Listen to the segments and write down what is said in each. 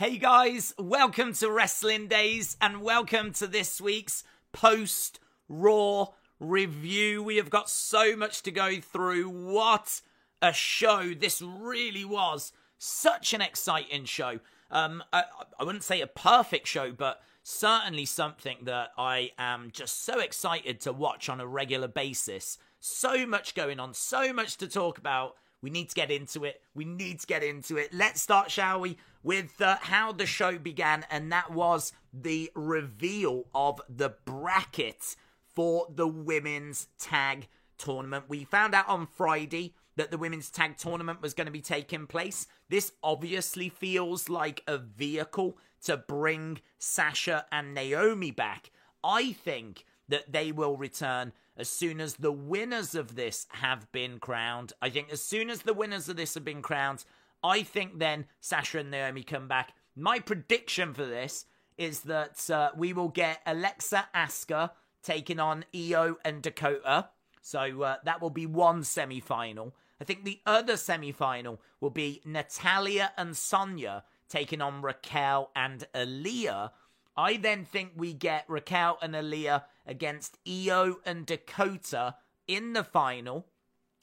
Hey guys, welcome to Wrestling Daze and welcome to this week's post Raw review. We have got so much to go through. What a show this really was. Such an exciting show. Um, I, I wouldn't say a perfect show, but certainly something that I am just so excited to watch on a regular basis. So much going on, so much to talk about. We need to get into it. We need to get into it. Let's start, shall we, with uh, how the show began, and that was the reveal of the bracket for the women's tag tournament. We found out on Friday that the women's tag tournament was going to be taking place. This obviously feels like a vehicle to bring Sasha and Naomi back. I think that they will return as soon as the winners of this have been crowned. I think as soon as the winners of this have been crowned, I think then Sasha and Naomi come back. My prediction for this is that uh, we will get Alexa Asuka taking on Iyo and Dakota. So uh, that will be one semi final. I think the other semi final will be Natalya and Sonya taking on Raquel and Aliyah. I then think we get Raquel and Aliyah against Iyo and Dakota in the final.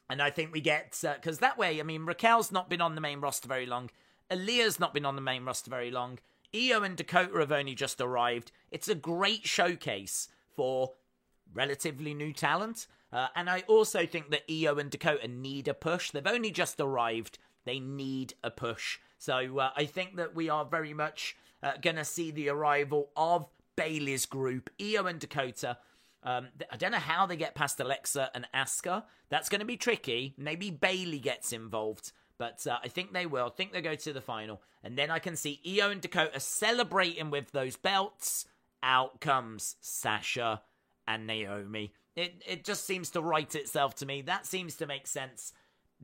And I think we get, because uh, that way, I mean, Raquel's not been on the main roster very long. Aliyah's not been on the main roster very long. Iyo and Dakota have only just arrived. It's a great showcase for relatively new talent. Uh, and I also think that Iyo and Dakota need a push. They've only just arrived. They need a push. So uh, I think that we are very much uh, going to see the arrival of Bayley's group, Iyo and Dakota. Um, I don't know how they get past Alexa and Asuka. That's going to be tricky. Maybe Bayley gets involved, but uh, I think they will. I think they go to the final, and then I can see Iyo and Dakota celebrating with those belts. Out comes Sasha and Naomi. It it just seems to write itself to me. That seems to make sense.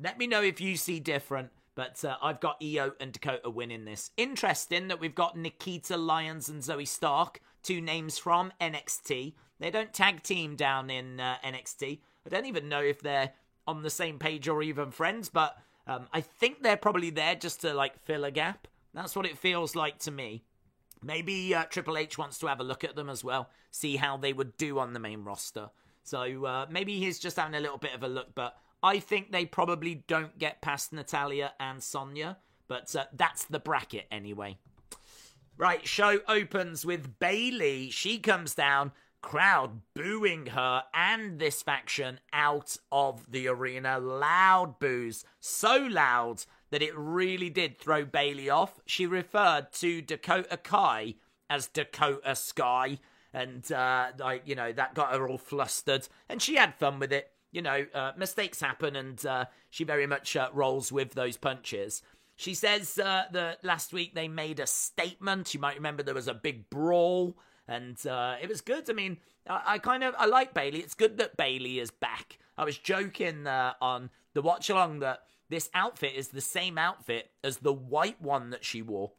Let me know if you see different. But uh, I've got Iyo and Dakota winning this. Interesting that we've got Nikita Lyons and Zoey Stark, two names from NXT. They don't tag team down in uh, NXT. I don't even know if they're on the same page or even friends, but um, I think they're probably there just to like fill a gap. That's what it feels like to me. Maybe uh, Triple H wants to have a look at them as well, see how they would do on the main roster. So uh, maybe he's just having a little bit of a look, but I think they probably don't get past Natalya and Sonya, but uh, that's the bracket anyway. Right, show opens with Bayley. She comes down, crowd booing her and this faction out of the arena. Loud boos, so loud that it really did throw Bayley off. She referred to Dakota Kai as Dakota Sky, and uh, like you know that got her all flustered, and she had fun with it you know, uh, mistakes happen, and uh, she very much uh, rolls with those punches. She says uh, that last week they made a statement. You might remember there was a big brawl, and uh, it was good. I mean, I, I, kind of I like Bayley. It's good that Bayley is back. I was joking uh, on the watch along that this outfit is the same outfit as the white one that she wore.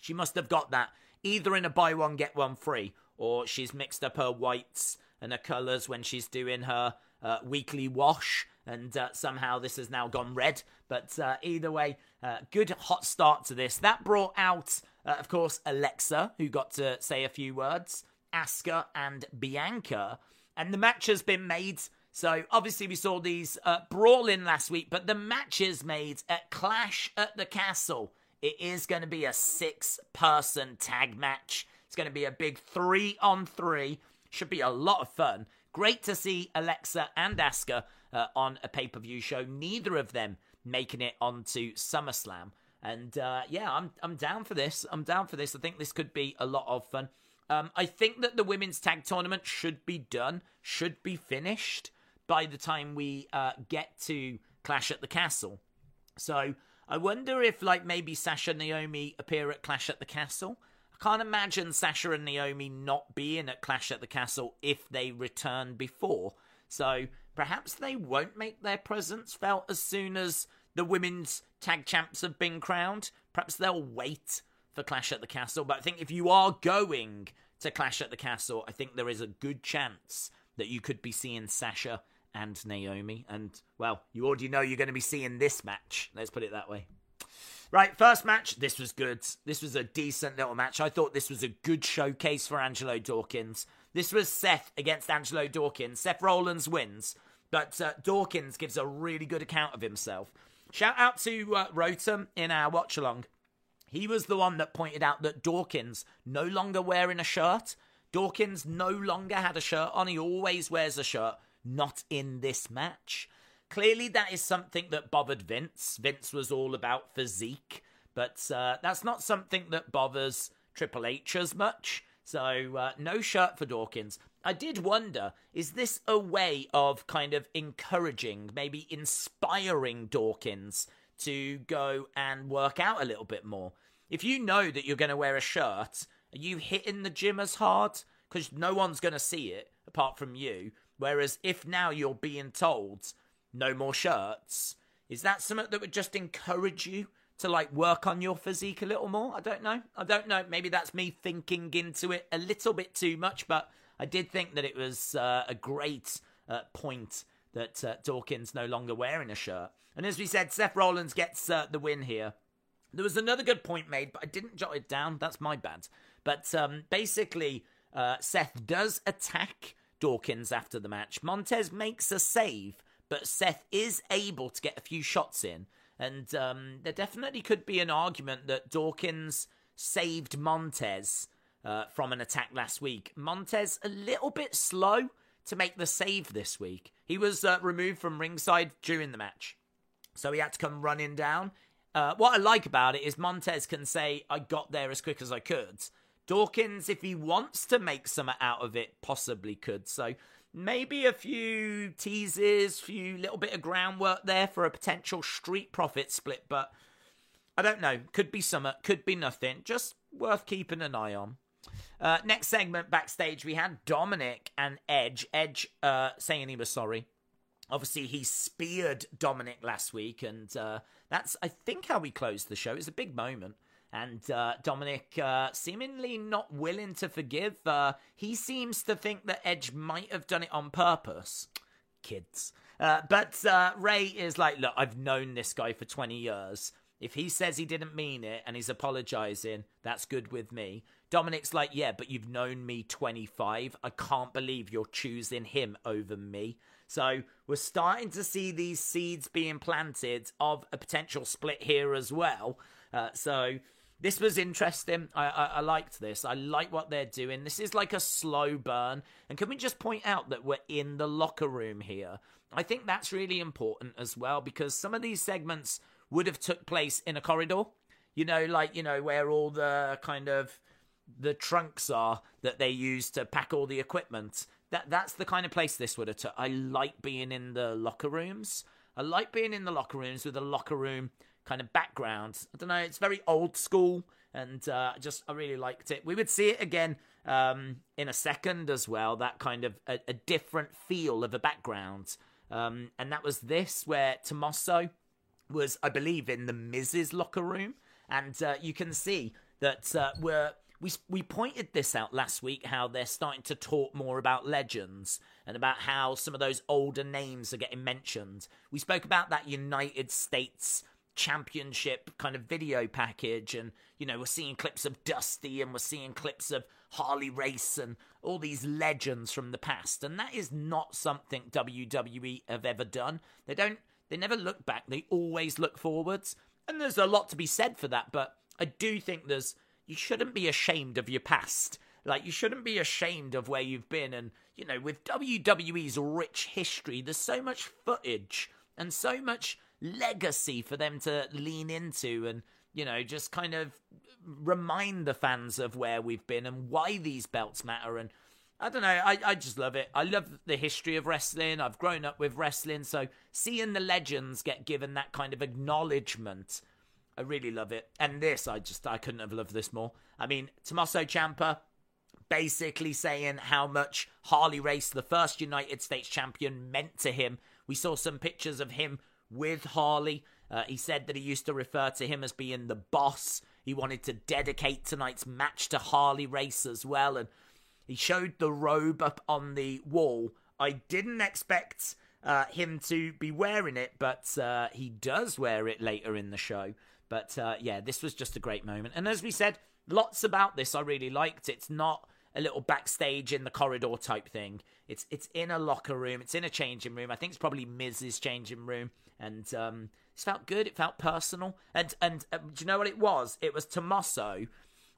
She must have got that either in a buy one get one free, or she's mixed up her whites and her colours when she's doing her uh, weekly wash, and uh, somehow this has now gone red. But uh, either way, uh, good hot start to this. That brought out, uh, of course, Alexa, who got to say a few words, Asuka, and Bianca. And the match has been made. So obviously we saw these uh, brawling last week, but the match is made at Clash at the Castle. It is going to be a six-person tag match. It's going to be a big three on three. Should be a lot of fun. Great to see Alexa and Asuka uh, on a pay per view show. Neither of them making it onto SummerSlam. And uh, yeah, I'm I'm down for this. I'm down for this. I think this could be a lot of fun. Um, I think that the women's tag tournament should be done, should be finished by the time we uh, get to Clash at the Castle. So I wonder if like maybe Sasha and Naomi appear at Clash at the Castle. I can't imagine Sasha and Naomi not being at Clash at the Castle if they return before. So perhaps they won't make their presence felt as soon as the women's tag champs have been crowned. Perhaps they'll wait for Clash at the Castle. But I think if you are going to Clash at the Castle, I think there is a good chance that you could be seeing Sasha and Naomi. And, well, you already know you're going to be seeing this match. Let's put it that way. Right, first match. This was good. This was a decent little match. I thought this was a good showcase for Angelo Dawkins. This was Seth against Angelo Dawkins. Seth Rollins wins, but uh, Dawkins gives a really good account of himself. Shout out to uh, Rotom in our watch along. He was the one that pointed out that Dawkins no longer wearing a shirt. Dawkins no longer had a shirt on. He always wears a shirt. Not in this match. Clearly, that is something that bothered Vince. Vince was all about physique, but uh, that's not something that bothers Triple H as much. So, uh, no shirt for Dawkins. I did wonder is this a way of kind of encouraging, maybe inspiring Dawkins to go and work out a little bit more? If you know that you're going to wear a shirt, are you hitting the gym as hard? Because no one's going to see it apart from you. Whereas if now you're being told no more shirts. Is that something that would just encourage you to like work on your physique a little more? I don't know. I don't know. Maybe that's me thinking into it a little bit too much, but I did think that it was uh, a great uh, point that uh, Dawkins no longer wearing a shirt. And as we said, Seth Rollins gets uh, the win here. There was another good point made, but I didn't jot it down. That's my bad. But um, basically, uh, Seth does attack Dawkins after the match. Montez makes a save, but Seth is able to get a few shots in. And um, there definitely could be an argument that Dawkins saved Montez uh, from an attack last week. Montez a little bit slow to make the save this week. He was uh, removed from ringside during the match, so he had to come running down. Uh, what I like about it is Montez can say, I got there as quick as I could. Dawkins, if he wants to make some out of it, possibly could. So maybe a few teases, few little bit of groundwork there for a potential street profit split, but I don't know. Could be some, could be nothing. Just worth keeping an eye on. Uh, next segment backstage, we had Dominik and Edge. Edge uh, saying he was sorry. Obviously, he speared Dominik last week, and uh, that's, I think, how we closed the show. It's a big moment and uh, Dominik uh, seemingly not willing to forgive. Uh, he seems to think that Edge might have done it on purpose. Kids. Uh, but uh, Rey is like, look, I've known this guy for 20 years. If he says he didn't mean it and he's apologizing, that's good with me. Dominik's like, yeah, but you've known me 25. I can't believe you're choosing him over me. So we're starting to see these seeds being planted of a potential split here as well. Uh, so this was interesting. I, I, I, liked this. I like what they're doing. This is like a slow burn. And can we just point out that we're in the locker room here? I think that's really important as well because some of these segments would have took place in a corridor. You know, like you know where all the kind of the trunks are that they use to pack all the equipment. That that's the kind of place this would have took. I like being in the locker rooms. I like being in the locker rooms with a locker room kind of background. I don't know, it's very old school, and uh, just I really liked it. We would see it again um, in a second as well. That kind of a, a different feel of a background, um, and that was this where Tommaso was, I believe, in the Miz's locker room, and uh, you can see that uh, we're we we pointed this out last week how they're starting to talk more about legends and about how some of those older names are getting mentioned. We spoke about that United States championship kind of video package and you know we're seeing clips of dusty and we're seeing clips of harley race and all these legends from the past. And that is not something wwe have ever done. They don't they never look back. They always look forwards. And there's a lot to be said for that but i do think there's you shouldn't be ashamed of your past. Like you shouldn't be ashamed of where you've been. And you know with wwe's rich history there's so much footage and so much legacy for them to lean into and you know just kind of remind the fans of where we've been and why these belts matter and I don't know. I, I just love it. I love the history of wrestling. I've grown up with wrestling, so seeing the legends get given that kind of acknowledgement, I really love it. And this, I just I couldn't have loved this more. I mean, Tommaso Ciampa basically saying how much Harley Race, the first United States champion, meant to him. We saw some pictures of him with Harley. Uh, he said that he used to refer to him as being the boss. He wanted to dedicate tonight's match to Harley Race as well. And he showed the robe up on the wall. I didn't expect uh, him to be wearing it, but uh, he does wear it later in the show. But uh, yeah, this was just a great moment. And as we said, lots about this I really liked. It's not a little backstage in the corridor type thing. It's it's in a locker room. It's in a changing room. I think it's probably Miz's changing room, and um, it felt good. It felt personal. And and uh, do you know what it was? It was Tommaso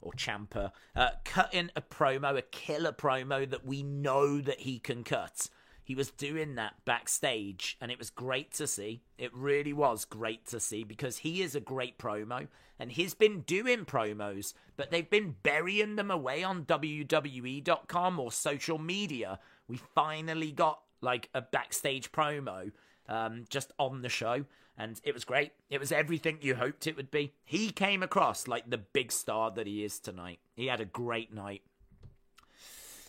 or Ciampa uh, cutting a promo, a killer promo that we know that he can cut. He was doing that backstage, and it was great to see. It really was great to see because he is a great promo, and he's been doing promos, but they've been burying them away on WWE.com or social media. We finally got like a backstage promo um, just on the show, and it was great. It was everything you hoped it would be. He came across like the big star that he is tonight. He had a great night.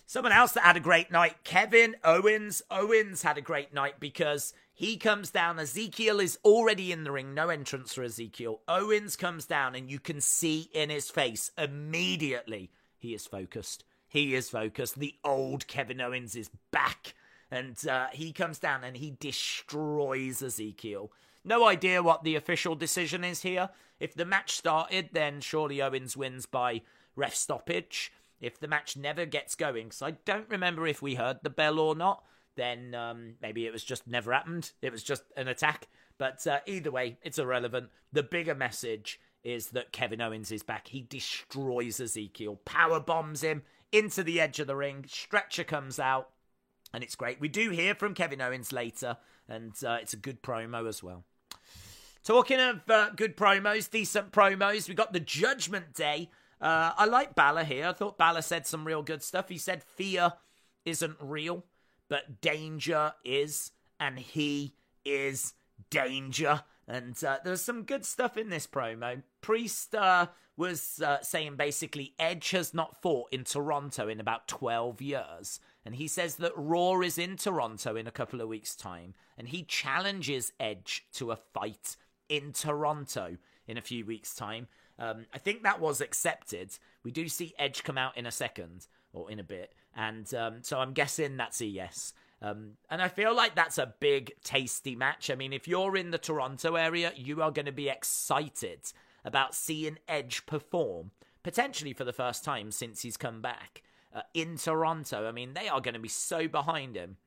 Someone else that had a great night, Kevin Owens. Owens had a great night because he comes down. Ezekiel is already in the ring, no entrance for Ezekiel. Owens comes down, and you can see in his face immediately he is focused. He is focused. The old Kevin Owens is back. And uh, he comes down and he destroys Ezekiel. No idea what the official decision is here. If the match started, then surely Owens wins by ref stoppage if the match never gets going, because I don't remember if we heard the bell or not, then um, maybe it was just never happened. It was just an attack. But uh, either way, it's irrelevant. The bigger message is that Kevin Owens is back. He destroys Ezekiel, power bombs him into the edge of the ring. Stretcher comes out, and it's great. We do hear from Kevin Owens later, and uh, it's a good promo as well. Talking of uh, good promos, decent promos, we got the Judgment Day uh, I like Balor here. I thought Balor said some real good stuff. He said fear isn't real, but danger is, and he is danger. And uh, there's some good stuff in this promo. Priest uh, was uh, saying basically Edge has not fought in Toronto in about 12 years. And he says that Raw is in Toronto in a couple of weeks' time. And he challenges Edge to a fight in Toronto in a few weeks' time. Um, I think that was accepted. We do see Edge come out in a second or in a bit, and um, so I'm guessing that's a yes. Um, and I feel like that's a big, tasty match. I mean, if you're in the Toronto area, you are going to be excited about seeing Edge perform, potentially for the first time since he's come back uh, in Toronto. I mean, they are going to be so behind him.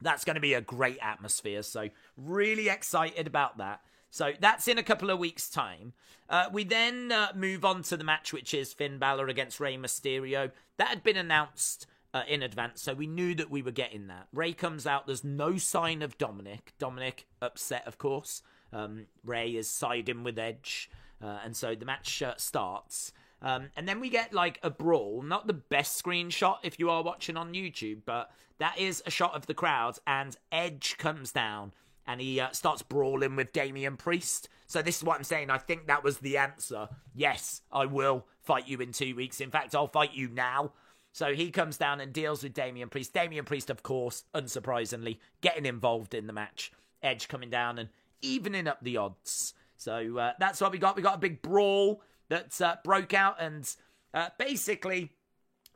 That's going to be a great atmosphere. So, really excited about that. So that's in a couple of weeks' time. Uh, we then uh, move on to the match, which is Finn Balor against Rey Mysterio. That had been announced uh, in advance, so we knew that we were getting that. Rey comes out. There's no sign of Dominik. Dominik upset, of course. Um, Rey is siding with Edge, uh, and so the match uh, starts. Um, and then we get like a brawl, not the best screenshot if you are watching on YouTube, but that is a shot of the crowd, and Edge comes down and he uh, starts brawling with Damian Priest. So this is what I'm saying. I think that was the answer. Yes, I will fight you in two weeks. In fact, I'll fight you now. So he comes down and deals with Damian Priest. Damian Priest, of course, unsurprisingly, getting involved in the match. Edge coming down and evening up the odds. So uh, that's what we got. We got a big brawl that uh, broke out, and uh, basically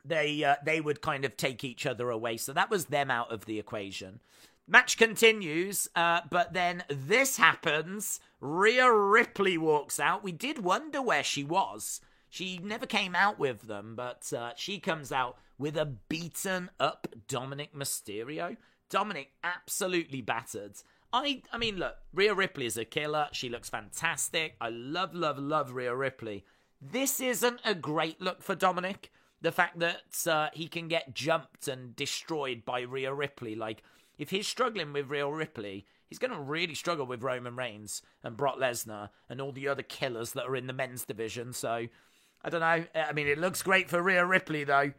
they uh, they would kind of take each other away. So that was them out of the equation. Match continues, uh, but then this happens. Rhea Ripley walks out. We did wonder where she was. She never came out with them, but uh, she comes out with a beaten up Dominik Mysterio. Dominic absolutely battered. I I mean, look, Rhea Ripley is a killer. She looks fantastic. I love, love, love Rhea Ripley. This isn't a great look for Dominik. The fact that uh, he can get jumped and destroyed by Rhea Ripley, like if he's struggling with Rhea Ripley, he's going to really struggle with Roman Reigns and Brock Lesnar and all the other killers that are in the men's division. So, I don't know. I mean, it looks great for Rhea Ripley, though.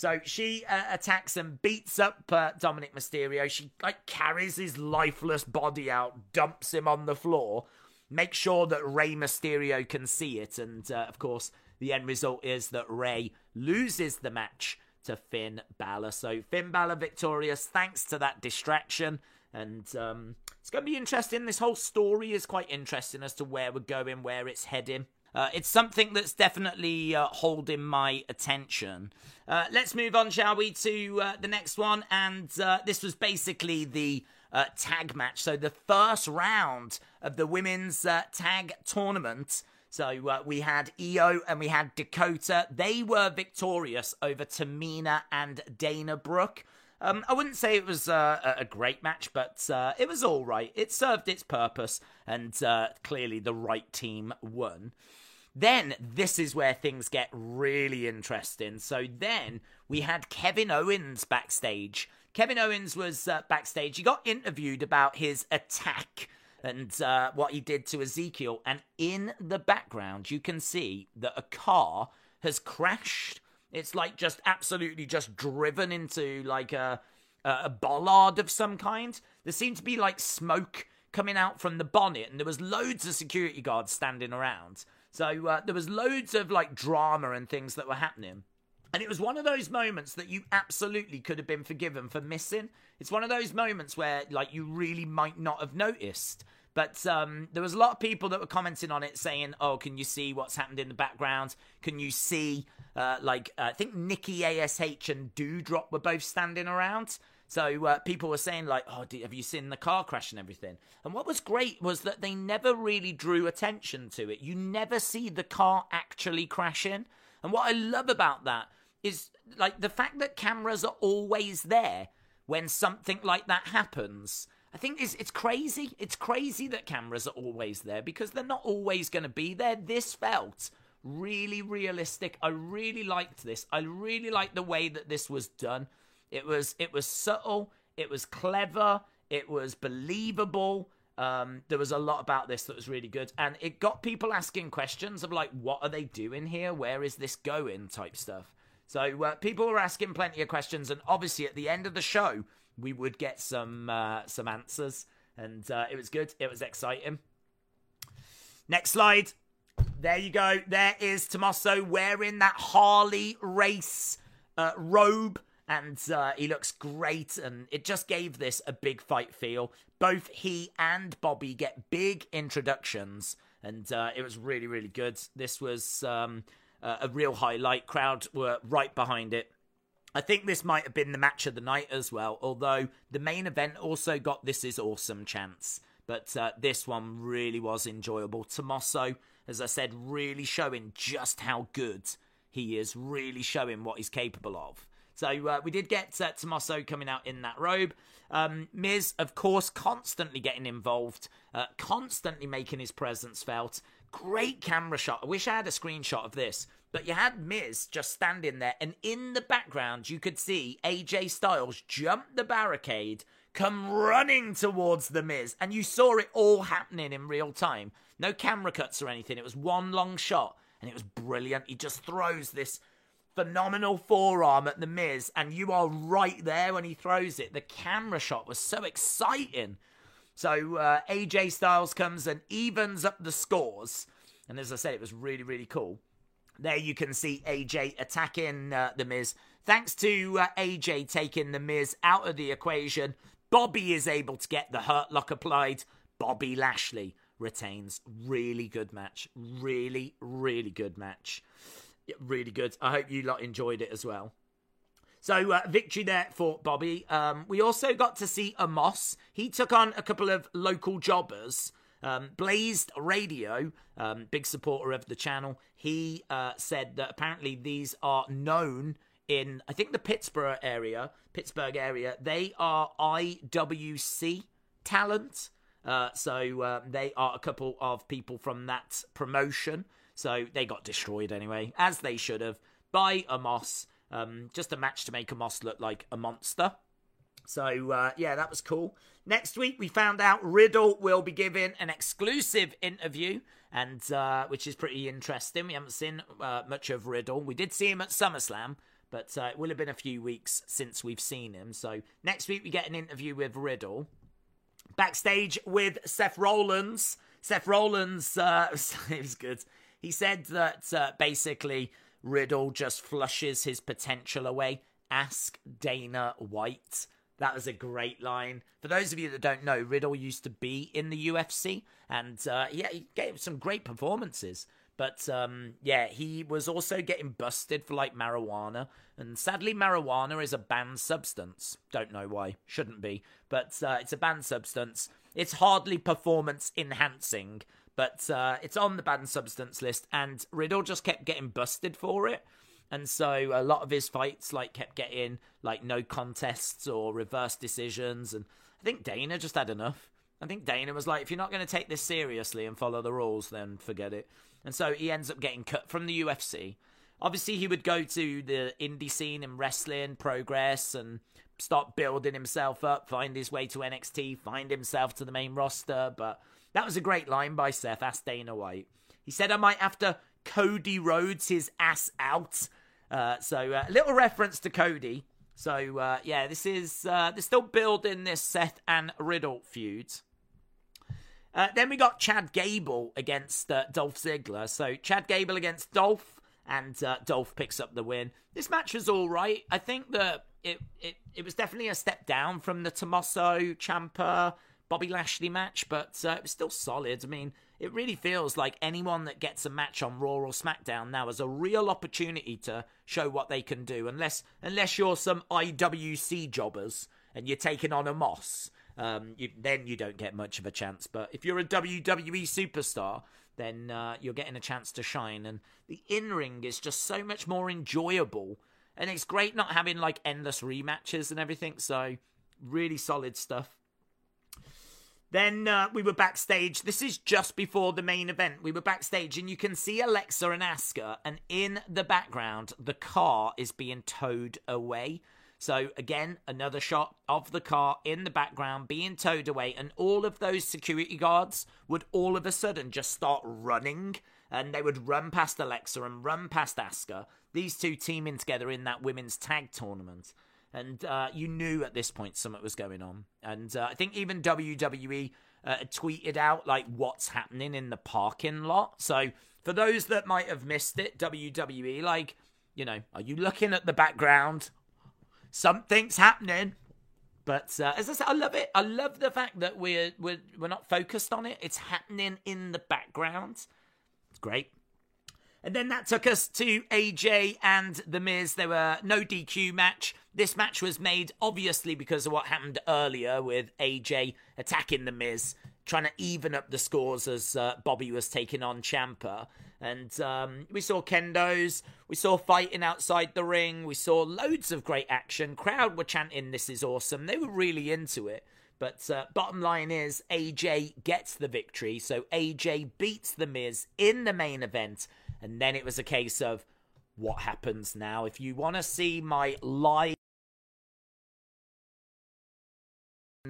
So she uh, attacks and beats up uh, Dominik Mysterio. She like carries his lifeless body out, dumps him on the floor, makes sure that Rey Mysterio can see it, and uh, of course, the end result is that Rey loses the match to Finn Balor. So Finn Balor victorious thanks to that distraction. And um, it's going to be interesting. This whole story is quite interesting as to where we're going, where it's heading. Uh, it's something that's definitely uh, holding my attention. Uh, let's move on, shall we, to uh, the next one. And uh, this was basically the uh, tag match. So the first round of the women's tag tournament. So we had Iyo and we had Dakota. They were victorious over Tamina and Dana Brooke. Um, I wouldn't say it was uh, a great match, but uh, it was all right. It served its purpose, and uh, clearly the right team won. Then this is where things get really interesting. So then we had Kevin Owens backstage. Kevin Owens was uh, backstage. He got interviewed about his attack and uh, what he did to Ezekiel. And in the background, you can see that a car has crashed it's like just absolutely just driven into like a a bollard of some kind. There seemed to be like smoke coming out from the bonnet, and there was loads of security guards standing around. So uh, there was loads of like drama and things that were happening. And it was one of those moments that you absolutely could have been forgiven for missing. It's one of those moments where like you really might not have noticed. But um, there was a lot of people that were commenting on it saying, oh, can you see what's happened in the background? Can you see, uh, like, uh, I think Nikki ASH and Doudrop were both standing around. So uh, people were saying, like, oh, have you seen the car crash and everything? And what was great was that they never really drew attention to it. You never see the car actually crashing. And what I love about that is, like, the fact that cameras are always there when something like that happens. I think it's it's crazy. It's crazy that cameras are always there because they're not always going to be there. This felt really realistic. I really liked this. I really liked the way that this was done. It was it was subtle. It was clever. It was believable. Um, there was a lot about this that was really good, and it got people asking questions of like, "What are they doing here? Where is this going?" type stuff. So uh, people were asking plenty of questions, and obviously at the end of the show, we would get some uh, some answers, and uh, it was good. It was exciting. Next slide. There you go. There is Tommaso wearing that Harley race uh, robe, and uh, he looks great. And it just gave this a big fight feel. Both he and Bobby get big introductions, and uh, it was really, really good. This was um, a real highlight. Crowd were right behind it. I think this might have been the match of the night as well, although the main event also got This Is Awesome chance. But uh, this one really was enjoyable. Tommaso, as I said, really showing just how good he is, really showing what he's capable of. So uh, we did get uh, Tommaso coming out in that robe. Um, Miz, of course, constantly getting involved, uh, constantly making his presence felt. Great camera shot. I wish I had a screenshot of this but you had Miz just standing there, and in the background, you could see AJ Styles jump the barricade, come running towards the Miz, and you saw it all happening in real time. No camera cuts or anything. It was one long shot, and it was brilliant. He just throws this phenomenal forearm at the Miz, and you are right there when he throws it. The camera shot was so exciting. So uh, AJ Styles comes and evens up the scores. And as I said, it was really, really cool. There you can see AJ attacking uh, The Miz. Thanks to uh, AJ taking The Miz out of the equation, Bobby is able to get the Hurt Lock applied. Bobby Lashley retains. Really good match. Really, really good match. Really good. I hope you lot enjoyed it as well. So uh, victory there for Bobby. Um, we also got to see Omos. He took on a couple of local jobbers. Um, Blazed Radio, um, big supporter of the channel, he uh, said that apparently these are known in, I think, the Pittsburgh area. Pittsburgh area. They are IWC talent. Uh, so uh, they are a couple of people from that promotion. So they got destroyed anyway, as they should have, by Omos. Um, just a match to make Omos look like a monster. So uh, yeah, that was cool. Next week we found out Riddle will be giving an exclusive interview, and uh, which is pretty interesting. We haven't seen uh, much of Riddle. We did see him at SummerSlam, but uh, it will have been a few weeks since we've seen him. So next week we get an interview with Riddle. Backstage with Seth Rollins. Seth Rollins, uh, it was good. He said that uh, basically Riddle just flushes his potential away. Ask Dana White. That was a great line. For those of you that don't know, Riddle used to be in the UFC, and uh, yeah, he gave some great performances. But um, yeah, he was also getting busted for like marijuana, and sadly, marijuana is a banned substance. Don't know why, shouldn't be, but uh, it's a banned substance. It's hardly performance enhancing, but uh, it's on the banned substance list, and Riddle just kept getting busted for it. And so a lot of his fights like kept getting like no contests or reverse decisions, and I think Dana just had enough. I think Dana was like, if you're not going to take this seriously and follow the rules, then forget it. And so he ends up getting cut from the UFC. Obviously, he would go to the indie scene in wrestling, progress, and start building himself up, find his way to NXT, find himself to the main roster. But that was a great line by Seth, asked Dana White. He said, I might have to Cody Rhodes his ass out. Uh, so a uh, little reference to Cody. So uh, yeah, this is uh, they're still building this Seth and Riddle feud. Uh, then we got Chad Gable against uh, Dolph Ziggler. So Chad Gable against Dolph, and uh, Dolph picks up the win. This match was all right. I think that it, it it was definitely a step down from the Tommaso Ciampa Bobby Lashley match, but uh, it was still solid. I mean, it really feels like anyone that gets a match on Raw or SmackDown now has a real opportunity to show what they can do. Unless unless you're some IWC jobbers and you're taking on Omos um, you, then you don't get much of a chance. But if you're a WWE superstar, then uh, you're getting a chance to shine. And the in ring is just so much more enjoyable. And it's great not having like endless rematches and everything. So, really solid stuff. Then uh, we were backstage. This is just before the main event. We were backstage, and you can see Alexa and Asuka, and in the background, the car is being towed away. So again, another shot of the car in the background being towed away, and all of those security guards would all of a sudden just start running, and they would run past Alexa and run past Asuka. These two teaming together in that women's tag tournament. And uh, you knew at this point something was going on. And uh, I think even WWE uh, tweeted out like what's happening in the parking lot. So for those that might have missed it, WWE, like, you know, are you looking at the background something's happening. But uh, as I said, I love it. I love the fact that we're we're we're not focused on it. It's happening in the background. It's great. And then that took us to AJ and The Miz. There were no DQ match. This match was made obviously because of what happened earlier with AJ attacking The Miz, trying to even up the scores as uh, Bobby was taking on Ciampa. And um, we saw kendos, we saw fighting outside the ring, we saw loads of great action. Crowd were chanting, "This is awesome!" They were really into it. But uh, bottom line is, AJ gets the victory. So AJ beats The Miz in the main event. And then it was a case of what happens now. If you want to see my live.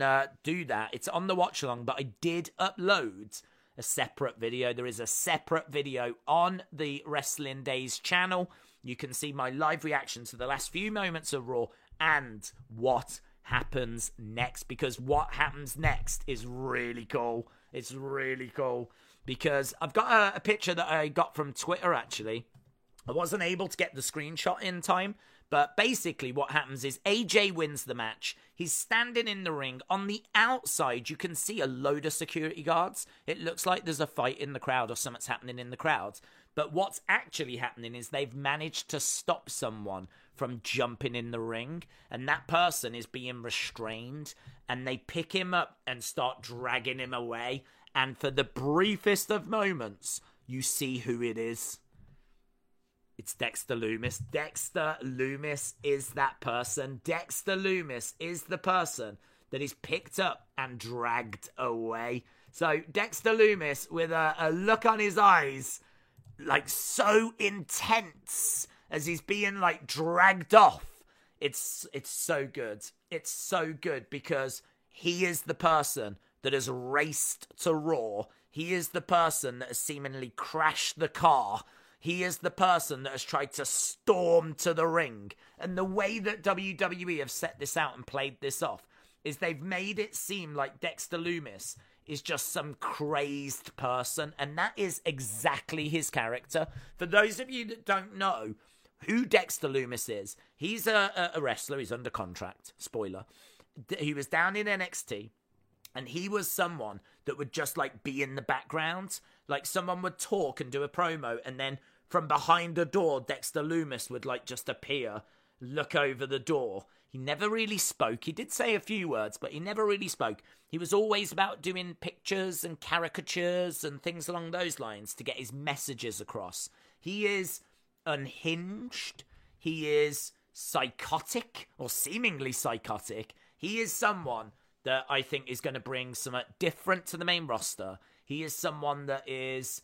Uh, do that. It's on the watch along, but I did upload a separate video. There is a separate video on the Wrestling Daze channel. You can see my live reaction to the last few moments of Raw and what happens next because what happens next is really cool. It's really cool because I've got a, a, picture that I got from Twitter actually. I wasn't able to get the screenshot in time, but basically, what happens is AJ wins the match. He's standing in the ring. On the outside, you can see a load of security guards. It looks like there's a fight in the crowd or something's happening in the crowd. But what's actually happening is they've managed to stop someone from jumping in the ring, and that person is being restrained. And they pick him up and start dragging him away. And for the briefest of moments, you see who it is. It's Dexter Lumis. Dexter Lumis is that person. Dexter Lumis is the person that is picked up and dragged away. So Dexter Lumis, with a, a look on his eyes, like so intense as he's being like dragged off. It's it's so good. It's so good because he is the person that has raced to Raw. He is the person that has seemingly crashed the car he is the person that has tried to storm to the ring. And the way that WWE have set this out and played this off is they've made it seem like Dexter Lumis is just some crazed person. And that is exactly his character. For those of you that don't know who Dexter Lumis is, he's a, a wrestler, he's under contract. Spoiler. He was down in NXT and he was someone that would just like be in the background like someone would talk and do a promo and then from behind a door, Dexter Lumis would like just appear, look over the door. He never really spoke. He did say a few words, but he never really spoke. He was always about doing pictures and caricatures and things along those lines to get his messages across. He is unhinged. He is psychotic or seemingly psychotic. He is someone that I think is going to bring something different to the main roster. He is someone that is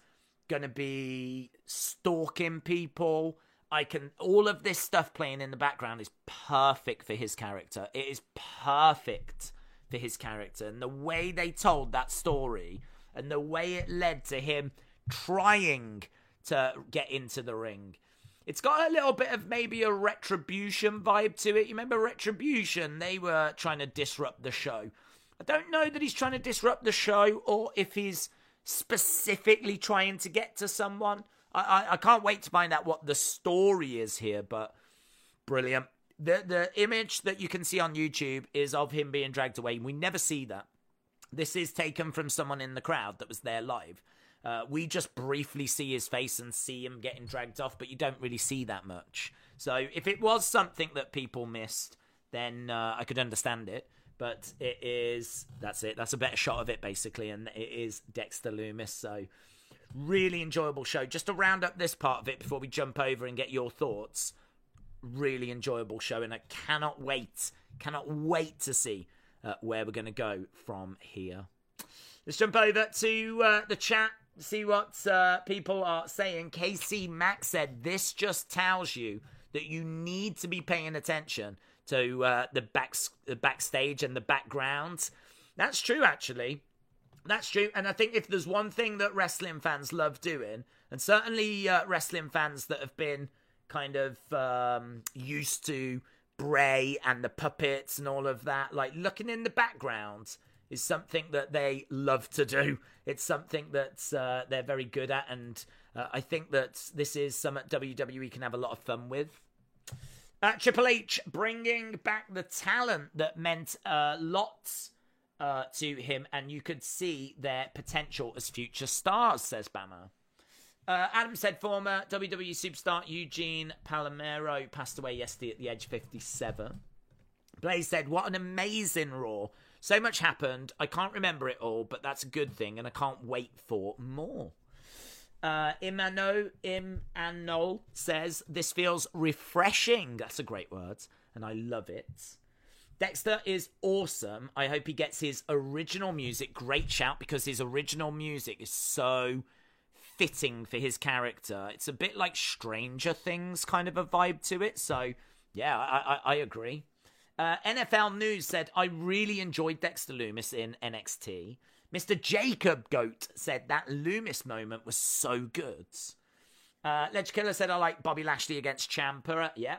going to be stalking people. I can all of this stuff playing in the background is perfect for his character. It is perfect for his character and the way they told that story and the way it led to him trying to get into the ring. It's got a little bit of maybe a retribution vibe to it. You remember retribution? They were trying to disrupt the show. I don't know that he's trying to disrupt the show or if he's specifically trying to get to someone. I, I, I can't wait to find out what the story is here, but brilliant. The the image that you can see on YouTube is of him being dragged away. We never see that. This is taken from someone in the crowd that was there live. Uh, we just briefly see his face and see him getting dragged off, but you don't really see that much. So if it was something that people missed, then uh, I could understand it. But it is that's it. That's a better shot of it basically, and it is Dexter Lumis. So really enjoyable show. Just to round up this part of it before we jump over and get your thoughts. Really enjoyable show, and I cannot wait, cannot wait to see uh, where we're going to go from here. Let's jump over to uh, the chat see what uh, people are saying. KC Max said this just tells you that you need to be paying attention to uh, the back the backstage and the background. That's true, actually. That's true, and I think if there's one thing that wrestling fans love doing, and certainly uh, wrestling fans that have been kind of um, used to Bray and the puppets and all of that, like looking in the background is something that they love to do. It's something that uh, they're very good at, and uh, I think that this is something WWE can have a lot of fun with. Uh, Triple H bringing back the talent that meant uh, lots uh, to him, and you could see their potential as future stars, says Bama. Uh, Adam said former WWE superstar Eugene Palomero passed away yesterday at the age of 57. Blaze said, What an amazing Raw. So much happened. I can't remember it all, but that's a good thing, and I can't wait for more. Uh, Imano Imanol says this feels refreshing. That's a great word, and I love it. Dexter is awesome. I hope he gets his original music. Great shout because his original music is so fitting for his character. It's a bit like Stranger Things kind of a vibe to it. So yeah, I, I, I agree. Uh, NFL News said, I really enjoyed Dexter Lumis in NXT. Mr. Jacob Goat said that Lumis moment was so good. Uh, Ledge Killer said, I like Bobby Lashley against Ciampa. Yeah.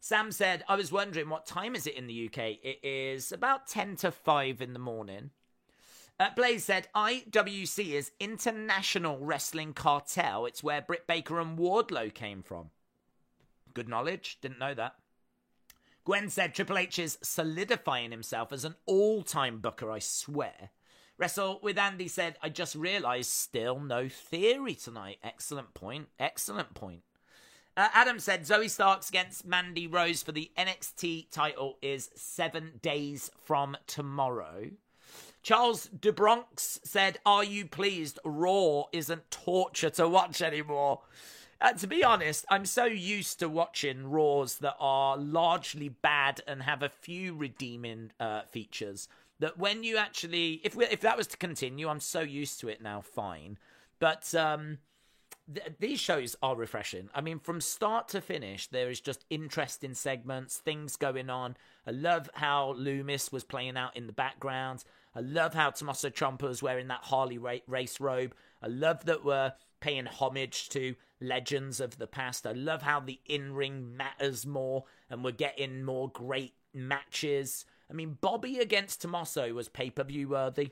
Sam said, I was wondering what time is it in the UK? It is about 10 to 5 in the morning. Uh, Blaze said, IWC is International Wrestling Cartel. It's where Britt Baker and Wardlow came from. Good knowledge. Didn't know that. Gwen said Triple H is solidifying himself as an all time booker, I swear. Wrestle with Andy said, I just realised still no theory tonight. Excellent point. Excellent point. Uh, Adam said Zoey Starks against Mandy Rose for the NXT title is seven days from tomorrow. Charles DeBronx said, Are you pleased? Raw isn't torture to watch anymore. Uh, to be honest, I'm so used to watching Raws that are largely bad and have a few redeeming uh, features that when you actually, if we, if that was to continue, I'm so used to it now. Fine, but um, th- these shows are refreshing. I mean, from start to finish, there is just interesting segments, things going on. I love how Lumis was playing out in the background. I love how Tommaso Ciampa was wearing that Harley race robe. I love that we're paying homage to legends of the past. I love how the in ring matters more and we're getting more great matches. I mean, Bobby against Tommaso was pay per view worthy.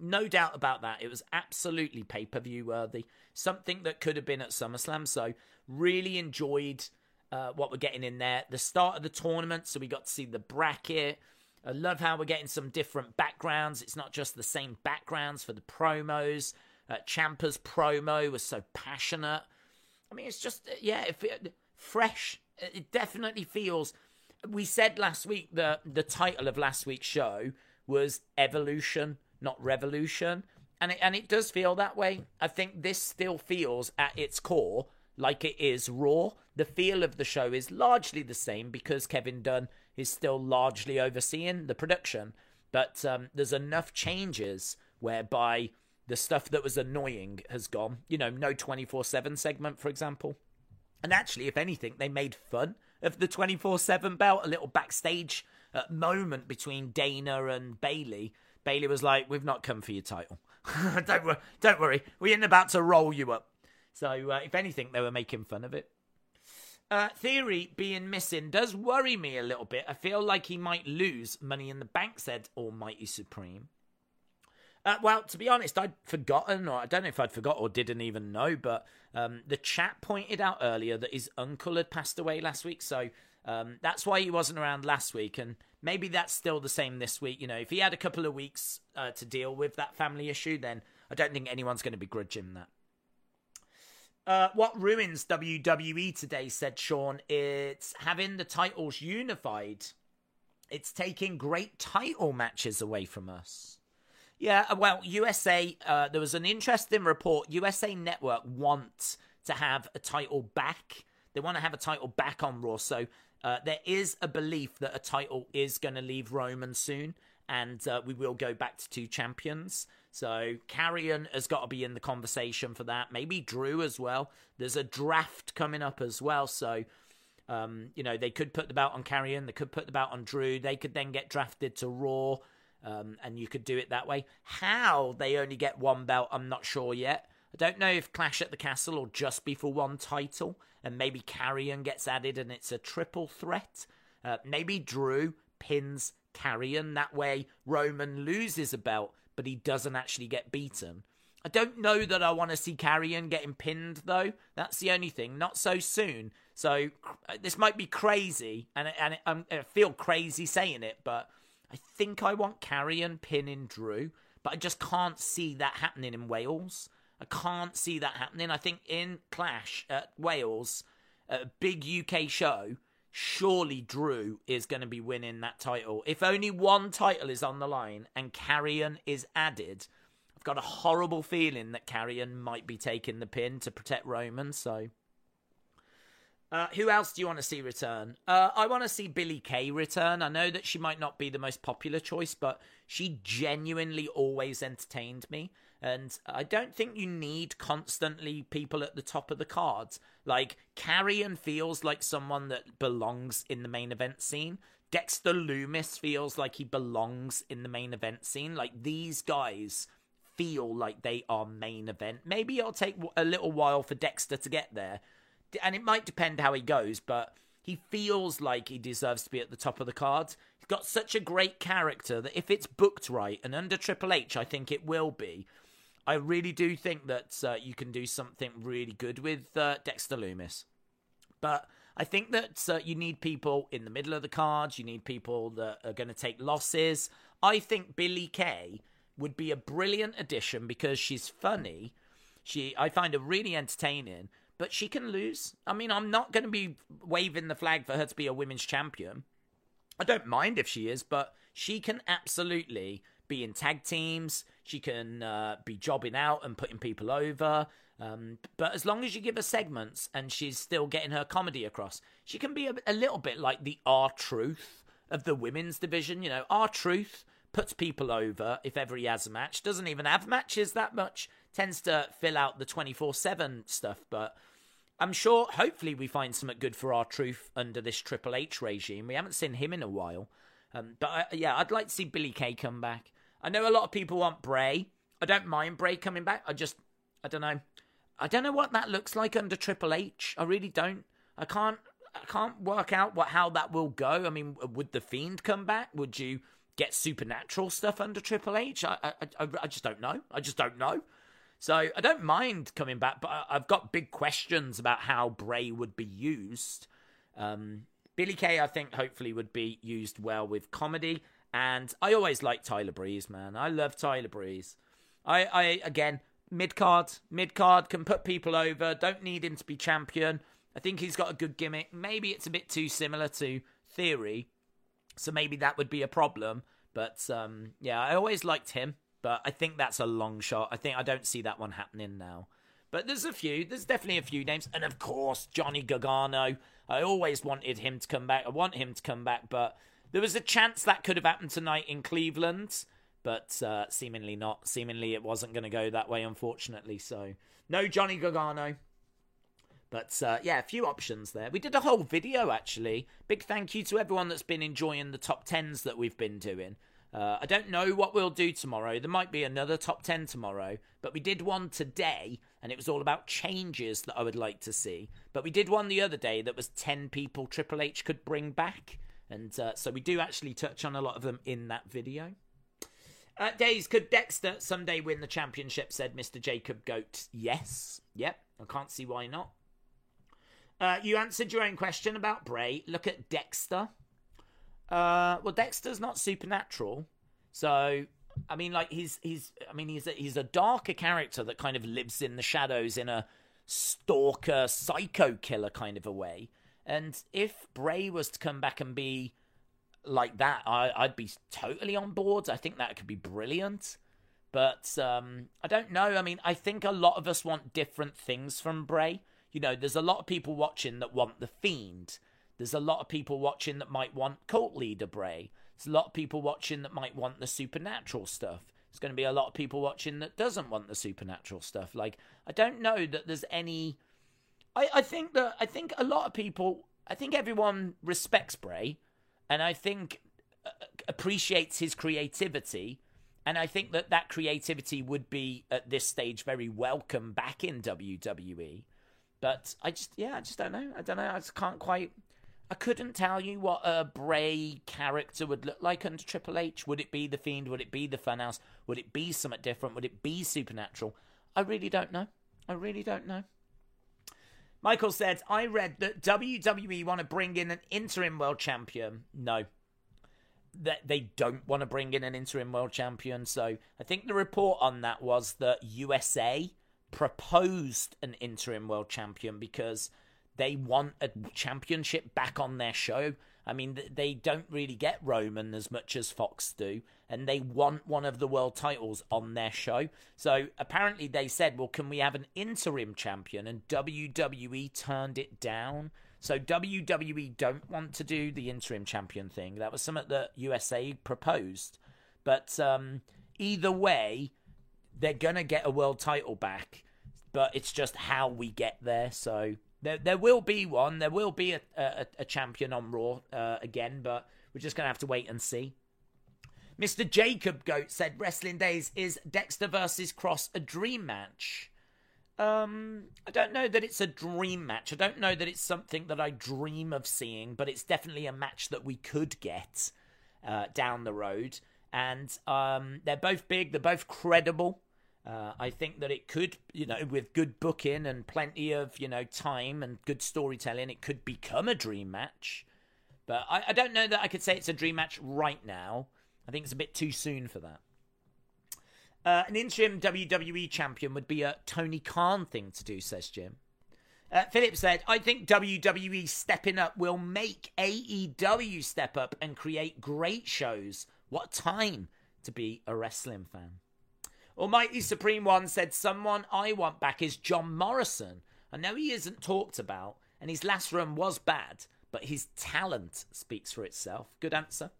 No doubt about that. It was absolutely pay per view worthy. Something that could have been at SummerSlam. So, really enjoyed uh, what we're getting in there. The start of the tournament, so we got to see the bracket. I love how we're getting some different backgrounds. It's not just the same backgrounds for the promos. Uh, Ciampa's promo was so passionate. I mean, it's just uh, yeah, it, fresh. It definitely feels we said last week that the title of last week's show was Evolution, not Revolution. And it, and it does feel that way. I think this still feels at its core like it is Raw. The feel of the show is largely the same because Kevin Dunn is still largely overseeing the production. But um, there's enough changes whereby the stuff that was annoying has gone. You know, no 24 7 segment, for example. And actually, if anything, they made fun of the 24 7 belt, a little backstage uh, moment between Dana and Bayley. Bayley was like, We've not come for your title. don't, wor- don't worry, we ain't about to roll you up. So, uh, if anything, they were making fun of it. Uh, Theory being missing does worry me a little bit. I feel like he might lose Money in the Bank, said Almighty Supreme. Uh, well, to be honest, I'd forgotten, or I don't know if I'd forgot or didn't even know, but um, the chat pointed out earlier that his uncle had passed away last week, so um, that's why he wasn't around last week, and maybe that's still the same this week. You know, if he had a couple of weeks uh, to deal with that family issue, then I don't think anyone's going to begrudge him that. Uh, what ruins WWE today, said Sean, it's having the titles unified. It's taking great title matches away from us. Yeah, uh, well, USA, uh, there was an interesting report. USA Network want to have a title back. They want to have a title back on Raw. So uh, there is a belief that a title is going to leave Roman soon, and uh, we will go back to two champions. So Karrion has got to be in the conversation for that. Maybe Drew as well. There's a draft coming up as well. So, um, you know, they could put the belt on Karrion. They could put the belt on Drew. They could then get drafted to Raw. Um, and you could do it that way. How they only get one belt, I'm not sure yet. I don't know if Clash at the Castle will just be for one title, and maybe Karrion gets added and it's a triple threat. Uh, maybe Drew pins Karrion. That way, Roman loses a belt, but he doesn't actually get beaten. I don't know that I want to see Karrion getting pinned, though. That's the only thing. Not so soon. So this might be crazy, and, and I feel crazy saying it, but I think I want Karrion pinning Drew, but I just can't see that happening in Wales. I can't see that happening. I think in Clash at Wales, a big UK show, surely Drew is going to be winning that title. If only one title is on the line and Karrion is added, I've got a horrible feeling that Karrion might be taking the pin to protect Roman. So uh, who else do you want to see return? Uh, I want to see Billie Kay return. I know that she might not be the most popular choice, but she genuinely always entertained me. And I don't think you need constantly people at the top of the cards. Like, Karrion feels like someone that belongs in the main event scene. Dexter Lumis feels like he belongs in the main event scene. Like, these guys feel like they are main event. Maybe it'll take a little while for Dexter to get there and it might depend how he goes, but he feels like he deserves to be at the top of the cards. He's got such a great character that if it's booked right, and under Triple H, I think it will be. I really do think that uh, you can do something really good with uh, Dexter Lumis. But I think that uh, you need people in the middle of the cards. You need people that are going to take losses. I think Billie Kay would be a brilliant addition because she's funny. She, I find her really entertaining but she can lose. I mean, I'm not going to be waving the flag for her to be a women's champion. I don't mind if she is, but she can absolutely be in tag teams. She can uh, be jobbing out and putting people over. Um, but as long as you give her segments and she's still getting her comedy across, she can be a, a little bit like the R-Truth of the women's division. You know, R-Truth puts people over if ever he has a match. Doesn't even have matches that much. Tends to fill out the 24 7 stuff, but I'm sure, hopefully, we find something good for R-Truth under this Triple H regime. We haven't seen him in a while. Um, but uh, yeah, I'd like to see Billie Kay come back. I know a lot of people want Bray. I don't mind Bray coming back. I just, I don't know. I don't know what that looks like under Triple H. I really don't. I can't. I can't work out what how that will go. I mean, would the Fiend come back? Would you get supernatural stuff under Triple H? I, I, I, I just don't know. I just don't know. So I don't mind coming back, but I've got big questions about how Bray would be used. Um, Billie Kay, I think, hopefully would be used well with comedy. And I always like Tyler Breeze, man. I love Tyler Breeze. I, I again, mid card, mid card can put people over. Don't need him to be champion. I think he's got a good gimmick. Maybe it's a bit too similar to theory. So maybe that would be a problem. But um, yeah, I always liked him, but I think that's a long shot. I think I don't see that one happening now. But there's a few. There's definitely a few names, and of course Johnny Gargano. I always wanted him to come back. I want him to come back, but there was a chance that could have happened tonight in Cleveland, but uh, seemingly not. Seemingly it wasn't going to go that way, unfortunately. So no Johnny Gargano. But uh, yeah, a few options there. We did a whole video actually. Big thank you to everyone that's been enjoying the top tens that we've been doing. Uh, I don't know what we'll do tomorrow. There might be another top 10 tomorrow, but we did one today, and it was all about changes that I would like to see. But we did one the other day that was 10 people Triple H could bring back, and uh, so we do actually touch on a lot of them in that video. Uh, Daze, could Dexter someday win the championship? Said Mr. Jacob Goat. Yes. Yep. I can't see why not. Uh, you answered your own question about Bray. Look at Dexter. Uh, well, Dexter's not supernatural, so I mean, like he's he's I mean he's a, he's a darker character that kind of lives in the shadows in a stalker, psycho killer kind of a way. And if Bray was to come back and be like that, I, I'd be totally on board. I think that could be brilliant. But um, I don't know. I mean, I think a lot of us want different things from Bray. You know, there's a lot of people watching that want the Fiend. There's a lot of people watching that might want cult leader Bray. There's a lot of people watching that might want the supernatural stuff. There's going to be a lot of people watching that doesn't want the supernatural stuff. Like, I don't know that there's any. I, I think that I think a lot of people. I think everyone respects Bray, and I think uh, appreciates his creativity. And I think that that creativity would be at this stage very welcome back in WWE. But I just, yeah, I just don't know. I don't know. I just can't quite. I couldn't tell you what a Bray character would look like under Triple H. Would it be the Fiend? Would it be the Funhouse? Would it be something different? Would it be supernatural? I really don't know. I really don't know. Michael said, I read that WWE want to bring in an interim world champion. No. That they don't want to bring in an interim world champion. So I think the report on that was that USA proposed an interim world champion because they want a championship back on their show. I mean, they don't really get Roman as much as Fox do, and they want one of the world titles on their show. So apparently they said, well, can we have an interim champion? And WWE turned it down. So WWE don't want to do the interim champion thing. That was something that USA proposed. But um, either way, they're going to get a world title back, but it's just how we get there. So there, there will be one. There will be a, a, a champion on Raw uh, again, but we're just going to have to wait and see. Mr. Jacob Goat said, Wrestling Daze, is Dexter versus Kross a dream match? Um, I don't know that it's a dream match. I don't know that it's something that I dream of seeing, but it's definitely a match that we could get uh, down the road. And um, they're both big, they're both credible. Uh, I think that it could, you know, with good booking and plenty of, you know, time and good storytelling, it could become a dream match. But I, I don't know that I could say it's a dream match right now. I think it's a bit too soon for that. Uh, an interim WWE champion would be a Tony Khan thing to do, says Jim. Uh, Philip said, I think WWE stepping up will make AEW step up and create great shows. What time to be a wrestling fan? Almighty Supreme One said, Someone I want back is John Morrison. I know he isn't talked about, and his last run was bad, but his talent speaks for itself. Good answer.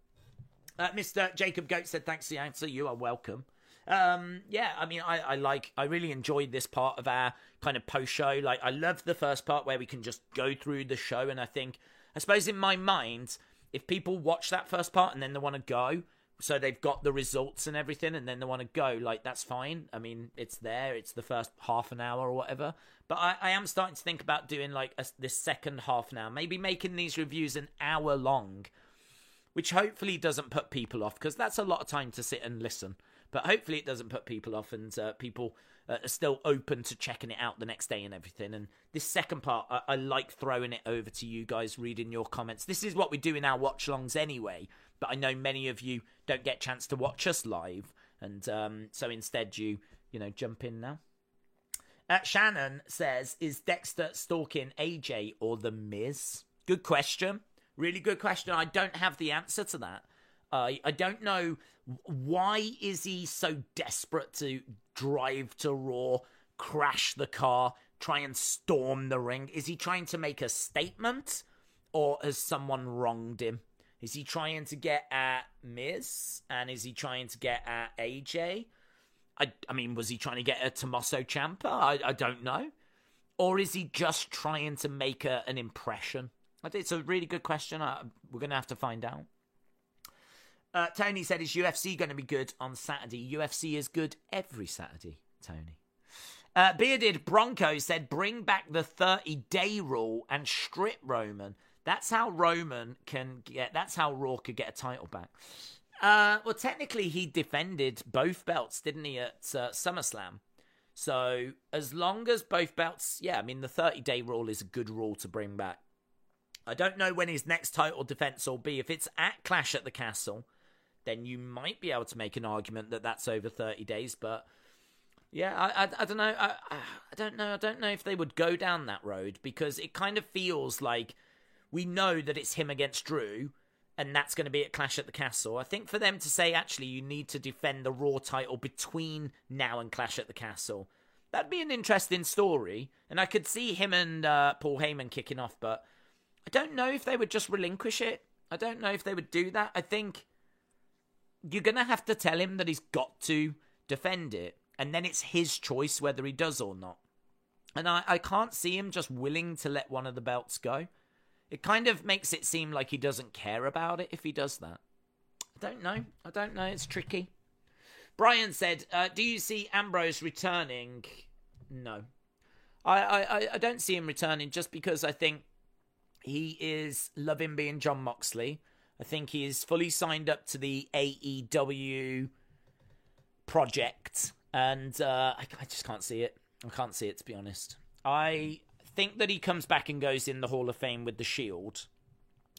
Uh, Mr. Jacob Goat said, Thanks for the answer. You are welcome. Um, yeah, I mean, I, I like, I really enjoyed this part of our kind of post show. Like, I love the first part where we can just go through the show, and I think, I suppose in my mind, if people watch that first part and then they want to go, so they've got the results and everything and then they want to go like that's fine. I mean it's there it's the first half an hour or whatever. But i, I am starting to think about doing like a, this second half now maybe making these reviews an hour long which hopefully doesn't put people off because that's a lot of time to sit and listen. But hopefully it doesn't put people off and uh, people uh, are still open to checking it out the next day and everything. And this second part, I, I like throwing it over to you guys, reading your comments. This is what we do in our watch longs anyway but I know many of you don't get a chance to watch us live, and um, so instead you you know jump in now. Uh, Shannon says, "Is Dexter stalking AJ or the Miz?" Good question. Really good question. I don't have the answer to that. Uh, I don't know why is he so desperate to drive to Raw, crash the car, try and storm the ring. Is he trying to make a statement, or has someone wronged him? Is he trying to get at Miz, and is he trying to get at AJ? I, I mean, was he trying to get at Tommaso Ciampa? I, I don't know. Or is he just trying to make a, an impression? It's a really good question. Uh, we're going to have to find out. Uh, Tony said, Is UFC going to be good on Saturday? UFC is good every Saturday, Tony. Uh, Bearded Bronco said, Bring back the 30 day rule and strip Roman. That's how Roman can get, that's how Raw could get a title back. Uh, well, technically, he defended both belts, didn't he, at uh, SummerSlam? So, as long as both belts, yeah, I mean, the 30 day rule is a good rule to bring back. I don't know when his next title defense will be. If it's at Clash at the Castle, then you might be able to make an argument that that's over 30 days. But yeah, I, I, I don't know. I, I don't know. I don't know if they would go down that road because it kind of feels like we know that it's him against Drew and that's going to be at Clash at the Castle. I think for them to say, actually, you need to defend the Raw title between now and Clash at the Castle, that'd be an interesting story. And I could see him and uh, Paul Heyman kicking off, but I don't know if they would just relinquish it. I don't know if they would do that. I think you're going to have to tell him that he's got to defend it, and then it's his choice whether he does or not. And I, I can't see him just willing to let one of the belts go. It kind of makes it seem like he doesn't care about it if he does that. I don't know. I don't know. It's tricky. Brian said, uh, "Do you see Ambrose returning?" No, I, I I don't see him returning just because I think he is loving being Jon Moxley. I think he is fully signed up to the AEW project, and uh, I, I just can't see it. I can't see it to be honest. I think that he comes back and goes in the Hall of Fame with the Shield,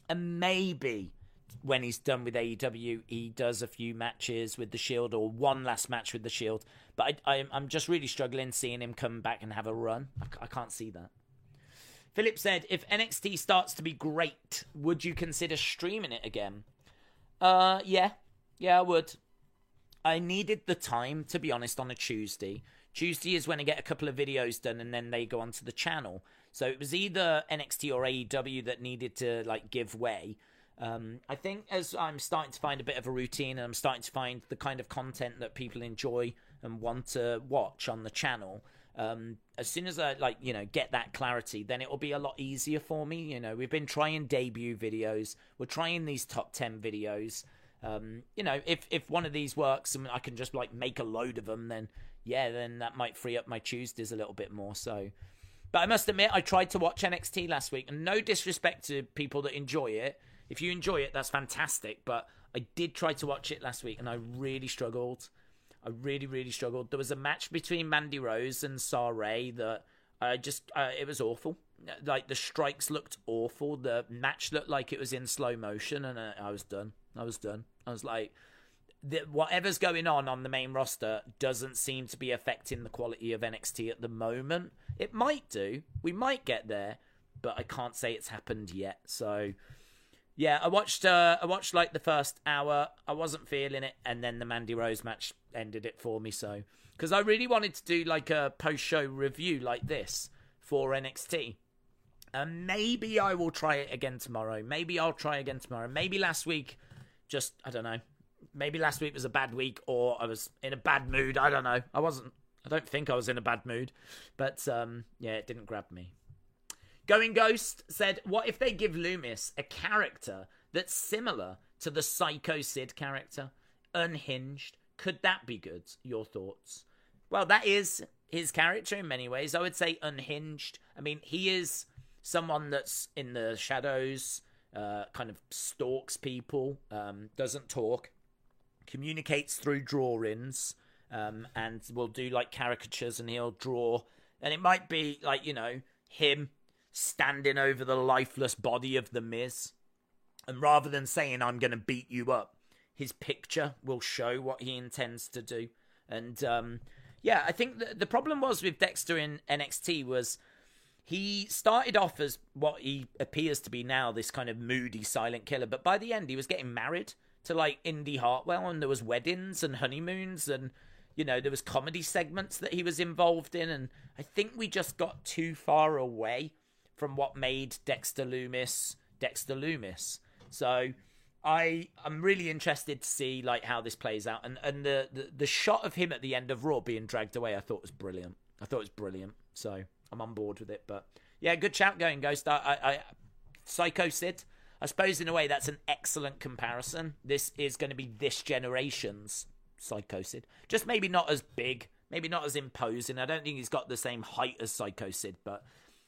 and maybe when he's done with AEW, he does a few matches with the Shield or one last match with the Shield. But I, am just really struggling seeing him come back and have a run. I, I can't see that. Philip said, if NXT starts to be great, would you consider streaming it again? Uh, yeah. Yeah, I would. I needed the time, to be honest, on a Tuesday. Tuesday is when I get a couple of videos done and then they go onto the channel. So it was either NXT or AEW that needed to, like, give way. Um, I think as I'm starting to find a bit of a routine and I'm starting to find the kind of content that people enjoy and want to watch on the channel, um, as soon as I like you know get that clarity, then it will be a lot easier for me. You know, we've been trying debut videos, we're trying these top ten videos. Um, you know, if if one of these works and I can just like make a load of them, then yeah, then that might free up my Tuesdays a little bit more. So, but I must admit, I tried to watch NXT last week, and no disrespect to people that enjoy it. If you enjoy it, that's fantastic. But I did try to watch it last week, and I really struggled. I really, really struggled. There was a match between Mandy Rose and Sarray that I just, uh, it was awful. Like the strikes looked awful. The match looked like it was in slow motion, and I was done. I was done. I was like, whatever's going on on the main roster doesn't seem to be affecting the quality of NXT at the moment. It might do. We might get there, but I can't say it's happened yet. So yeah, I watched. Uh, I watched like the first hour. I wasn't feeling it, and then the Mandy Rose match ended it for me. So, because I really wanted to do like a post-show review like this for NXT, and maybe I will try it again tomorrow. Maybe I'll try again tomorrow. Maybe last week, just I don't know. Maybe last week was a bad week, or I was in a bad mood. I don't know. I wasn't. I don't think I was in a bad mood, but um, yeah, it didn't grab me. Going Ghost said, What if they give Lumis a character that's similar to the Psycho Sid character? Unhinged. Could that be good? Your thoughts? Well, that is his character in many ways. I would say unhinged. I mean, he is someone that's in the shadows, uh, kind of stalks people, um, doesn't talk, communicates through drawings, um, and will do like caricatures and he'll draw. And it might be like, you know, him standing over the lifeless body of the Miz. And rather than saying, I'm going to beat you up, his picture will show what he intends to do. And um, yeah, I think the, the problem was with Dexter in NXT was he started off as what he appears to be now, this kind of moody silent killer, but by the end he was getting married to like Indi Hartwell, and there was weddings and honeymoons, and you know there was comedy segments that he was involved in, and I think we just got too far away from what made Dexter Lumis Dexter Lumis. So I I'm really interested to see like how this plays out, and and the, the the shot of him at the end of Raw being dragged away, I thought was brilliant. I thought it was brilliant. So I'm on board with it. But yeah, good chat going, Ghost. I, I, I Psycho Sid. I suppose in a way that's an excellent comparison. This is going to be this generation's Psycho Sid. Just maybe not as big, maybe not as imposing. I don't think he's got the same height as Psycho Sid, but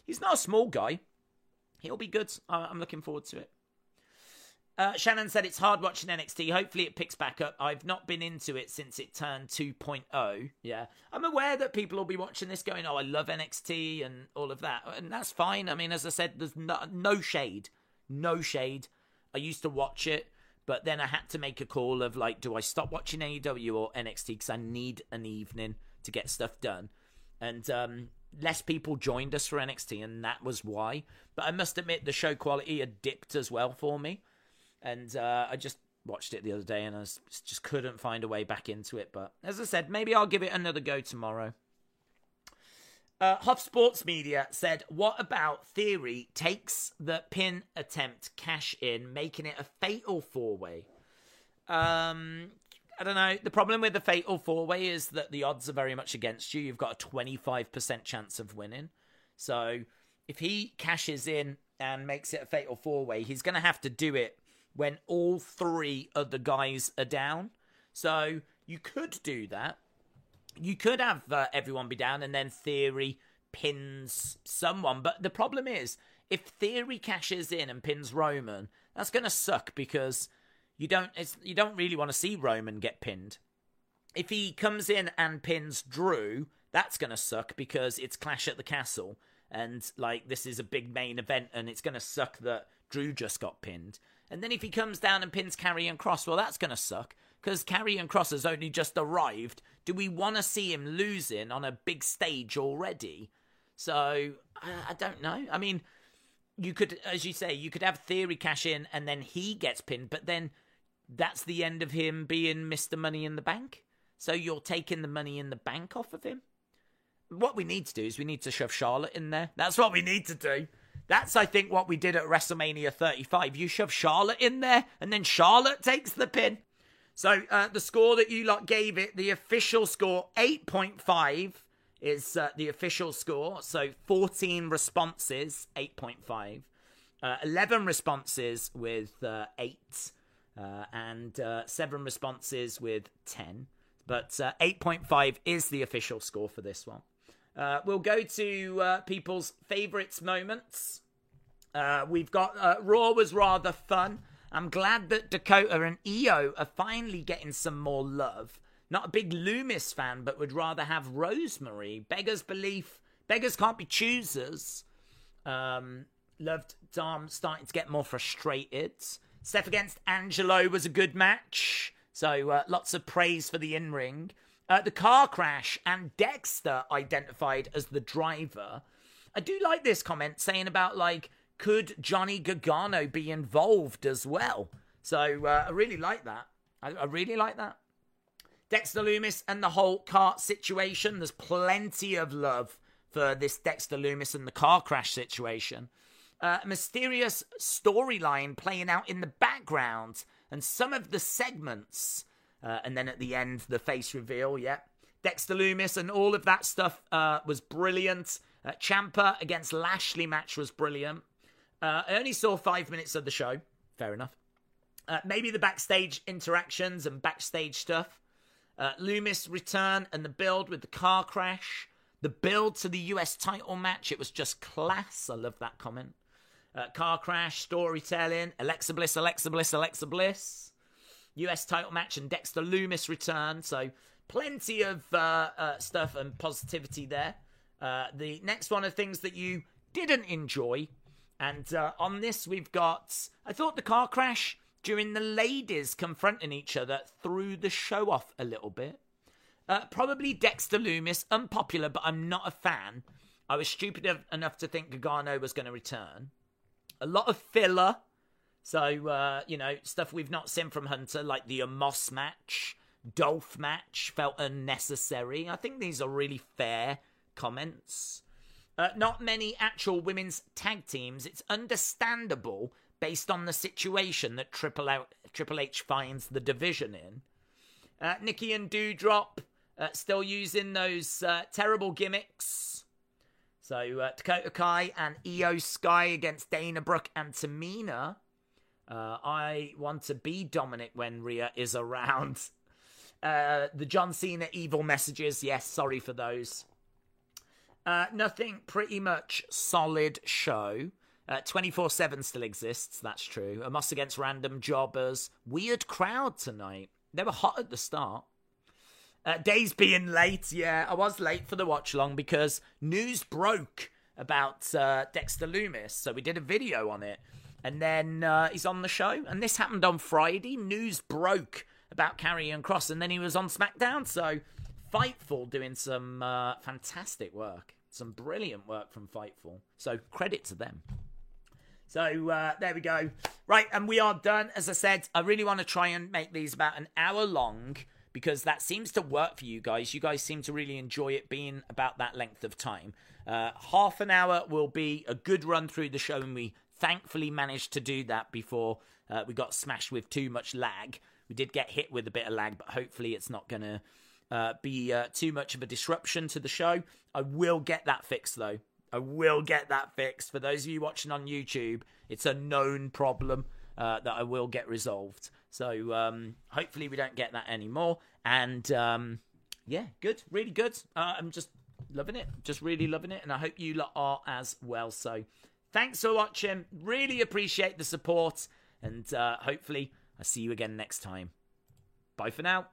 he's not a small guy. He'll be good. I'm looking forward to it. Uh, Shannon said it's hard watching NXT. Hopefully it picks back up. I've not been into it since it turned 2.0. Yeah. I'm aware that people will be watching this going, oh, I love NXT and all of that. And that's fine. I mean, as I said, there's no, no shade. No shade. I used to watch it, but then I had to make a call of like, do I stop watching AEW or NXT because I need an evening to get stuff done. And um, less people joined us for NXT, and that was why. But I must admit, the show quality had dipped as well for me and uh, I just watched it the other day and I just couldn't find a way back into it. But as I said, maybe I'll give it another go tomorrow. Uh, Huff Sports Media said, What about Theory takes the pin attempt cash in, making it a fatal four way? Um, I don't know. The problem with the fatal four way is that the odds are very much against you. You've got a 25% chance of winning. So if he cashes in and makes it a fatal four way, he's going to have to do it when all three of the guys are down. So you could do that. You could have uh, everyone be down and then Theory pins someone. But the problem is, if Theory cashes in and pins Roman, that's going to suck because you don't you don't really want to see Roman get pinned. If he comes in and pins Drew, that's going to suck because it's Clash at the Castle and like this is a big main event and it's going to suck that Drew just got pinned. And then if he comes down and pins Karrion Kross, well, that's going to suck because Karrion Kross has only just arrived. Do we want to see him losing on a big stage already? So I, I, don't know. I mean, you could, as you say, you could have Theory cash in and then he gets pinned, but then that's the end of him being Mr. Money in the Bank. So you're taking the money in the bank off of him. What we need to do is we need to shove Charlotte in there. That's what we need to do. That's, I think, what we did at WrestleMania 35. You shove Charlotte in there, and then Charlotte takes the pin. So uh, the score that you lot gave it, the official score, 8.5 is uh, the official score. So 14 responses, 8.5. Uh, 11 responses with uh, 8. Uh, and uh, 7 responses with 10. But 8.5 is the official score for this one. Uh, we'll go to uh, people's favourites moments. Uh, we've got uh, Raw was rather fun. I'm glad that Dakota and Iyo are finally getting some more love. Not a big Lumis fan, but would rather have Rosemary. Beggars belief. Beggars can't be choosers. Um, loved Dom starting to get more frustrated. Seth against Angelo was a good match. So uh, lots of praise for the in ring. Uh, the car crash and Dexter identified as the driver. I do like this comment saying about like, could Johnny Gargano be involved as well? So uh, I really like that. I, I really like that. Dexter Lumis and the whole cart situation. There's plenty of love for this Dexter Lumis and the car crash situation. Uh, mysterious storyline playing out in the background, and some of the segments uh, and then at the end, the face reveal. Yeah. Dexter Lumis and all of that stuff uh, was brilliant. Uh, Ciampa against Lashley match was brilliant. Uh, I only saw five minutes of the show. Fair enough. Uh, maybe the backstage interactions and backstage stuff. Uh, Lumis return and the build with the car crash. The build to the US title match. It was just class. I love that comment. Uh, car crash, storytelling. Alexa Bliss, Alexa Bliss, Alexa Bliss. US title match and Dexter Lumis return. So plenty of uh, uh, stuff and positivity there. Uh, the next one of things that you didn't enjoy. And uh, on this, we've got. I thought the car crash during the ladies confronting each other threw the show off a little bit. Uh, probably Dexter Lumis, unpopular, but I'm not a fan. I was stupid enough to think Gargano was going to return. A lot of filler. So, uh, you know, stuff we've not seen from Hunter, like the Omos match, Dolph match, felt unnecessary. I think these are really fair comments. Uh, not many actual women's tag teams. It's understandable based on the situation that Triple, Out, Triple H finds the division in. Uh, Nikki and Doudrop uh, still using those uh, terrible gimmicks. So uh, Dakota Kai and Iyo Sky against Dana Brooke and Tamina. Uh, I want to be Dominik when Rhea is around. Uh, the John Cena evil messages, yes, sorry for those. Uh, nothing pretty much solid show. 24 7 still exists, that's true. Omos against random jobbers. Weird crowd tonight. They were hot at the start. Uh, Daze being late, yeah, I was late for the watch along because news broke about uh, Dexter Lumis, so we did a video on it, and then uh, he's on the show. And this happened on Friday. News broke about Karrion Kross, and then he was on SmackDown. So Fightful doing some uh, fantastic work, some brilliant work from Fightful. So credit to them. So uh, there we go. Right, and we are done. As I said, I really want to try and make these about an hour long because that seems to work for you guys. You guys seem to really enjoy it being about that length of time. Uh, half an hour will be a good run through the show, and we thankfully managed to do that before uh, we got smashed with too much lag. We did get hit with a bit of lag, but hopefully it's not going to uh, be uh, too much of a disruption to the show. I will get that fixed though. I will get that fixed. For those of you watching on YouTube, it's a known problem uh, that I will get resolved. So um, hopefully we don't get that anymore. And um, yeah, good, really good. Uh, I'm just loving it, just really loving it, and I hope you lot are as well. So thanks for watching. Really appreciate the support, and uh, hopefully I see you again next time. Bye for now.